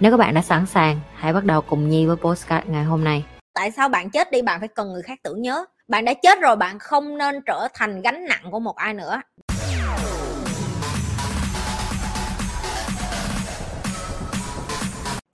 Nếu các bạn đã sẵn sàng, hãy bắt đầu cùng Nhi với postcard ngày hôm nay. Tại sao bạn chết đi bạn phải cần người khác tưởng nhớ? Bạn đã chết rồi bạn không nên trở thành gánh nặng của một ai nữa.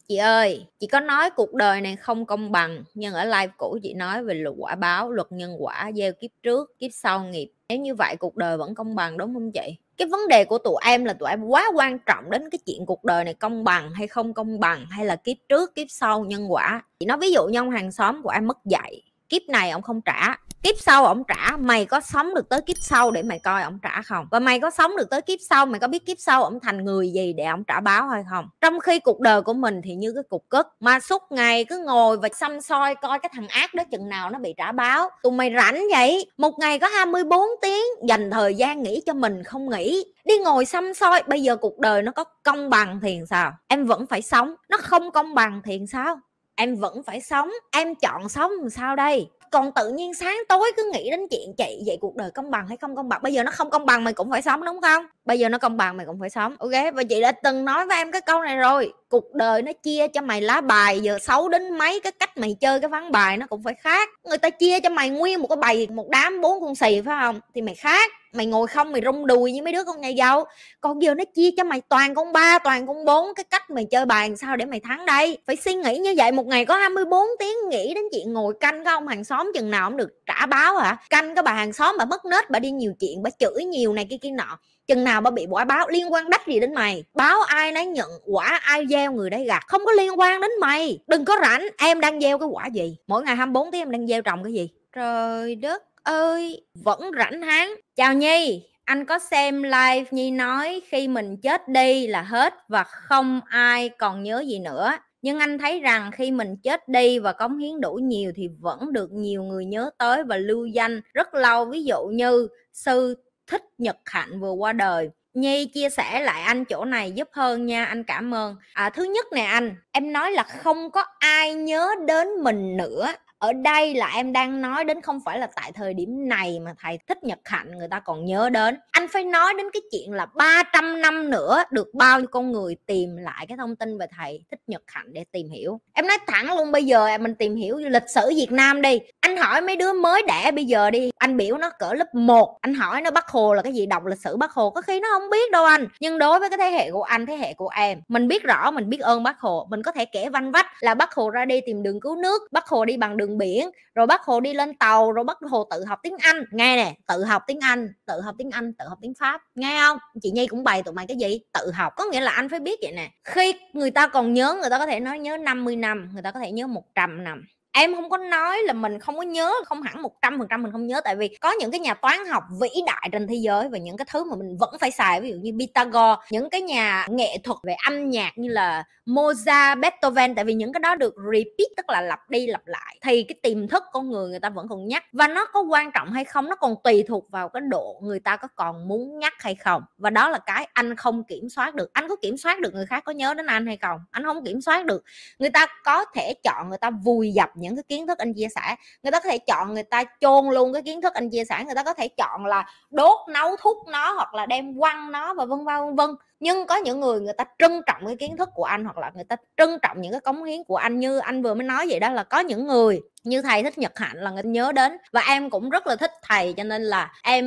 Chị ơi, chị có nói cuộc đời này không công bằng Nhưng ở live cũ chị nói về luật quả báo, luật nhân quả, gieo kiếp trước, kiếp sau nghiệp Nếu như vậy cuộc đời vẫn công bằng đúng không chị? Cái vấn đề của tụi em là tụi em quá quan trọng đến cái chuyện cuộc đời này công bằng hay không công bằng, hay là kiếp trước, kiếp sau, nhân quả. Chị nói ví dụ như ông hàng xóm của em mất dạy, kiếp này ông không trả kiếp sau ông trả, mày có sống được tới kiếp sau để mày coi ông trả không? Và mày có sống được tới kiếp sau, mày có biết kiếp sau ông thành người gì để ông trả báo hay không? Trong khi cuộc đời của mình thì như cái cục cất mà suốt ngày cứ ngồi và xăm soi coi cái thằng ác đó chừng nào nó bị trả báo. Tụi mày rảnh vậy? Một ngày có 24 tiếng, dành thời gian nghỉ cho mình không nghỉ. Đi ngồi xăm soi, bây giờ cuộc đời nó có công bằng thì sao? Em vẫn phải sống, nó không công bằng thì sao? Em vẫn phải sống, em chọn sống làm sao đây? Còn tự nhiên sáng tối cứ nghĩ đến chuyện chị vậy cuộc đời công bằng hay không công bằng? Bây giờ nó không công bằng mày cũng phải sống, đúng không? Bây giờ nó công bằng mày cũng phải sống, ok? Và chị đã từng nói với em cái câu này rồi, cuộc đời nó chia cho mày lá bài, giờ xấu đến mấy cái cách mày chơi cái ván bài nó cũng phải khác. Người ta chia cho mày nguyên một cái bài, một đám bốn con xì, phải không? Thì mày khác mày ngồi không, mày rung đùi như mấy đứa con nhà giàu. Còn giờ nó chia cho mày toàn con ba, toàn con bốn, cái cách mày chơi bài làm sao để mày thắng đây? Phải suy nghĩ như vậy, một ngày có 24 tiếng nghĩ đến chuyện ngồi canh cái ông hàng xóm chừng nào cũng được trả báo hả? Canh cái bà hàng xóm bà mất nết, bà đi nhiều chuyện, bà chửi nhiều này kia kia nọ. Chừng nào bà bị quả báo, liên quan đắt gì đến mày? Báo ai nấy nhận, quả ai gieo người đấy gặt không có liên quan đến mày. Đừng có rảnh, em đang gieo cái quả gì? Mỗi ngày 24 tiếng em đang gieo trồng cái gì? Trời đất ơi vẫn rảnh háng. Chào nhi anh có xem live nhi nói khi mình chết đi là hết và không ai còn nhớ gì nữa. Nhưng anh thấy rằng khi mình chết đi và cống hiến đủ nhiều thì vẫn được nhiều người nhớ tới và lưu danh rất lâu. Ví dụ như sư thích nhật hạnh vừa qua đời. Nhi chia sẻ lại anh chỗ này giúp hơn nha anh cảm ơn. À, thứ nhất nè anh em nói là không có ai nhớ đến mình nữa ở đây là em đang nói đến không phải là tại thời điểm này mà thầy thích nhật hạnh người ta còn nhớ đến. Anh phải nói đến cái chuyện là 300 năm nữa được bao nhiêu con người tìm lại cái thông tin về thầy thích nhật hạnh để tìm hiểu. Em nói thẳng luôn, bây giờ mình tìm hiểu lịch sử việt nam đi. Anh hỏi mấy đứa mới đẻ bây giờ đi. Anh biểu nó cỡ lớp 1 anh hỏi nó Bác hồ là cái gì? Đọc lịch sử bắc hồ, có khi nó không biết đâu anh. Nhưng đối với cái thế hệ của anh, thế hệ của em, mình biết rõ, mình biết ơn bác hồ. Mình có thể kể văn vách là bác hồ ra đi tìm đường cứu nước, bác hồ đi bằng đường đường biển, rồi bác hồ đi lên tàu, rồi bác hồ tự học tiếng anh. Nghe nè, tự học tiếng anh, tự học tiếng anh, tự học tiếng pháp. Nghe không? Chị nhi cũng bày tụi mày cái gì? Tự học, có nghĩa là anh phải biết vậy nè. Khi người ta còn nhớ, người ta có thể nói nhớ 50 năm, người ta có thể nhớ 100 năm em không có nói là mình không có nhớ không hẳn một trăm phần trăm mình không nhớ tại vì có những cái nhà toán học vĩ đại trên thế giới và những cái thứ mà mình vẫn phải xài ví dụ như Pythagore những cái nhà nghệ thuật về âm nhạc như là Mozart, Beethoven tại vì những cái đó được repeat tức là lặp đi lặp lại thì cái tiềm thức con người người ta vẫn còn nhắc. Và nó có quan trọng hay không nó còn tùy thuộc vào cái độ người ta có còn muốn nhắc hay không. Và đó là cái anh không kiểm soát được. Anh có kiểm soát được người khác có nhớ đến anh hay không? Anh không kiểm soát được. Người ta có thể chọn người ta vùi dập những những cái kiến thức anh chia sẻ. Người ta có thể chọn người ta chôn luôn cái kiến thức anh chia sẻ, người ta có thể chọn là đốt nấu thuốc nó hoặc là đem quăng nó và vân vân vân vân nhưng có những người người ta trân trọng cái kiến thức của anh hoặc là người ta trân trọng những cái cống hiến của anh như anh vừa mới nói vậy đó, là có những người như thầy thích nhật hạnh là người nhớ đến. Và em cũng rất là thích thầy, cho nên là em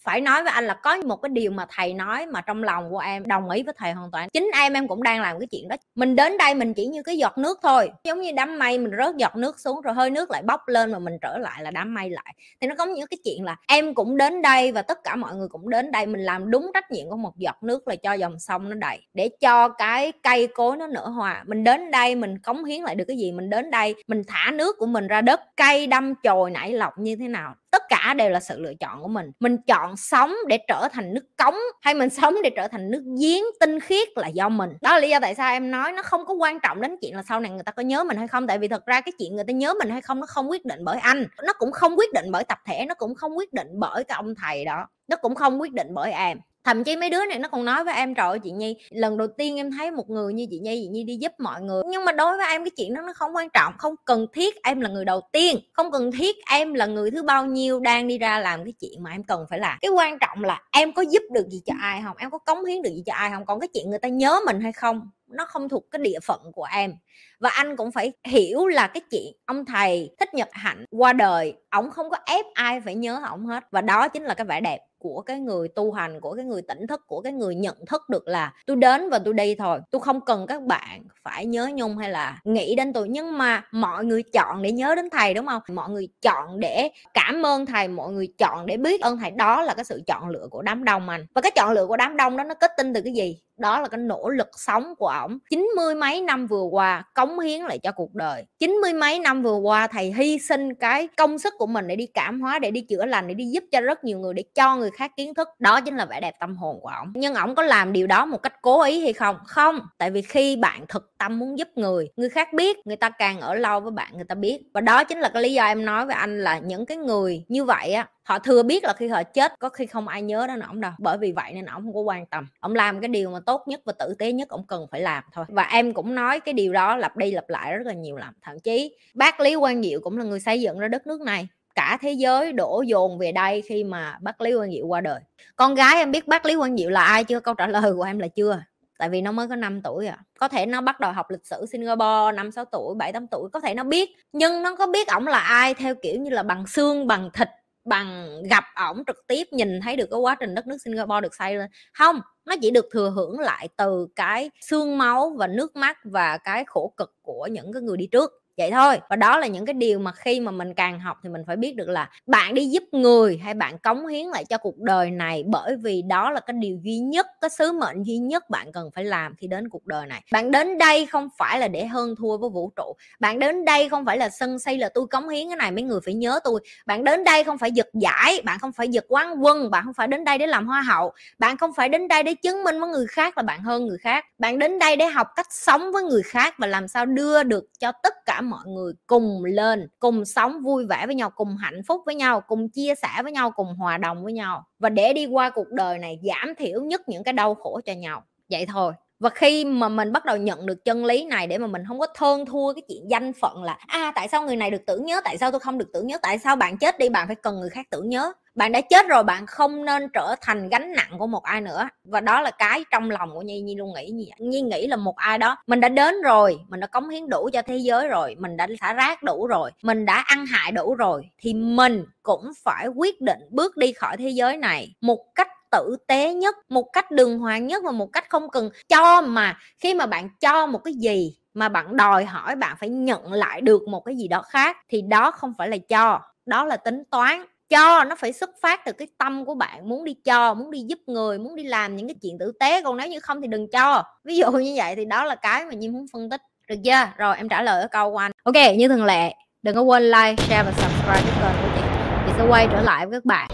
phải nói với anh là có một cái điều mà thầy nói mà trong lòng của em đồng ý với thầy hoàn toàn. Chính em em cũng đang làm cái chuyện đó. Mình đến đây mình chỉ như cái giọt nước thôi, giống như đám mây mình rớt giọt nước xuống rồi hơi nước lại bốc lên mà mình trở lại là đám mây lại. Thì nó có những cái chuyện là em cũng đến đây và tất cả mọi người cũng đến đây, mình làm đúng trách nhiệm của một giọt nước là cho dòng sông nó đầy, để cho cái cây cối nó nở hoa. Mình đến đây mình cống hiến lại được cái gì? Mình đến đây mình thả nước của mình ra đất, cây đâm chồi nảy lọc như thế nào? Tất cả đều là sự lựa chọn của mình. Mình chọn sống để trở thành nước cống hay mình sống để trở thành nước giếng tinh khiết là do mình. Đó là lý do tại sao em nói nó không có quan trọng đến chuyện là sau này người ta có nhớ mình hay không. Tại vì thật ra cái chuyện người ta nhớ mình hay không nó không quyết định bởi anh. Nó cũng không quyết định bởi tập thể, nó cũng không quyết định bởi cái ông thầy đó. Nó cũng không quyết định bởi em thậm chí mấy đứa này nó còn nói với em, trời ơi, chị nhi, lần đầu tiên em thấy một người như chị nhi chị nhi đi giúp mọi người. Nhưng mà đối với em, cái chuyện đó nó không quan trọng, không cần thiết em là người đầu tiên, không cần thiết em là người thứ bao nhiêu đang đi ra làm cái chuyện mà em cần phải làm. Cái quan trọng là em có giúp được gì cho ai không, em có cống hiến được gì cho ai không, còn cái chuyện người ta nhớ mình hay không, nó không thuộc cái địa phận của em. Và anh cũng phải hiểu là cái chuyện ông thầy thích nhật hạnh qua đời, ổng không có ép ai phải nhớ ổng hết, và đó chính là cái vẻ đẹp của cái người tu hành, của cái người tỉnh thức, của cái người nhận thức được là tôi đến và tôi đi thôi, tôi không cần các bạn phải nhớ nhung hay là nghĩ đến tôi. Nhưng mà mọi người chọn để nhớ đến thầy, đúng không? Mọi người chọn để cảm ơn thầy, mọi người chọn để biết ơn thầy. Đó là cái sự chọn lựa của đám đông anh. Và cái chọn lựa của đám đông đó nó kết tinh từ cái gì? Đó là cái nỗ lực sống của ổng. Chín mươi mấy năm vừa qua, cống hiến lại cho cuộc đời. Chín mươi mấy năm vừa qua, thầy hy sinh cái công sức của mình để đi cảm hóa, để đi chữa lành, để đi giúp cho rất nhiều người, để cho người khác kiến thức. Đó chính là vẻ đẹp tâm hồn của ổng. Nhưng ổng có làm điều đó một cách cố ý hay không? Không. Tại vì khi bạn thực tâm muốn giúp người người khác biết, người ta càng ở lâu với bạn, người ta biết. Và đó chính là cái lý do em nói với anh là những cái người như vậy á họ thừa biết là khi họ chết, có khi không ai nhớ đến ổng đâu. Bởi vì vậy nên ổng không có quan tâm. Ổng làm cái điều mà tốt nhất và tử tế nhất ổng cần phải làm thôi. Và em cũng nói cái điều đó lặp đi lặp lại rất là nhiều lần. Thậm chí bác lý quang diệu cũng là người xây dựng ra đất nước này. Cả thế giới đổ dồn về đây khi mà bác lý quang diệu qua đời. Con gái em biết bác lý quang diệu là ai chưa? Câu trả lời của em là chưa. Tại vì nó mới có 5 tuổi à. Có thể nó bắt đầu học lịch sử Singapore, năm, sáu tuổi, bảy, tám tuổi, có thể nó biết. Nhưng nó có biết ổng là ai theo kiểu như là bằng xương, bằng thịt bằng gặp ổng trực tiếp nhìn thấy được cái quá trình đất nước Singapore được xây lên. Không, nó chỉ được thừa hưởng lại từ cái xương máu và nước mắt và cái khổ cực của những cái người đi trước vậy thôi, và đó là những cái điều mà khi mà mình càng học thì mình phải biết được là bạn đi giúp người hay bạn cống hiến lại cho cuộc đời này bởi vì đó là cái điều duy nhất, cái sứ mệnh duy nhất bạn cần phải làm khi đến cuộc đời này. Bạn đến đây không phải là để hơn thua với vũ trụ. Bạn đến đây không phải là sân say là tôi cống hiến cái này, mấy người phải nhớ tôi. Bạn đến đây không phải giật giải, bạn không phải giật quán quân, bạn không phải đến đây để làm hoa hậu. Bạn không phải đến đây để chứng minh với người khác là bạn hơn người khác. Bạn đến đây để học cách sống với người khác và làm sao đưa được cho tất cả mọi người cùng lên, cùng sống vui vẻ với nhau, cùng hạnh phúc với nhau, cùng chia sẻ với nhau, cùng hòa đồng với nhau. Và để đi qua cuộc đời này giảm thiểu nhất những cái đau khổ cho nhau. Vậy thôi. Và khi mà mình bắt đầu nhận được chân lý này để mà mình không có thơn thua cái chuyện danh phận là à tại sao người này được tưởng nhớ, tại sao tôi không được tưởng nhớ, tại sao bạn chết đi, bạn phải cần người khác tưởng nhớ bạn đã chết rồi, bạn không nên trở thành gánh nặng của một ai nữa. Và đó là cái trong lòng của nhi nhi luôn nghĩ như vậy. Nhi nghĩ là một ai đó, mình đã đến rồi, mình đã cống hiến đủ cho thế giới rồi, mình đã xả rác đủ rồi, mình đã ăn hại đủ rồi, thì mình cũng phải quyết định bước đi khỏi thế giới này một cách tử tế nhất, một cách đường hoàng nhất và một cách không cần cho mà khi mà bạn cho một cái gì mà bạn đòi hỏi, bạn phải nhận lại được một cái gì đó khác thì đó không phải là cho, đó là tính toán cho, nó phải xuất phát từ cái tâm của bạn, muốn đi cho, muốn đi giúp người, muốn đi làm những cái chuyện tử tế. Còn nếu như không thì đừng cho. Ví dụ như vậy thì đó là cái mà nhi muốn phân tích. Được chưa? Rồi, em trả lời ở câu của anh. Ok, như thường lệ, đừng có quên like, share và subscribe cái kênh của chị. Chị sẽ quay trở lại với các bạn.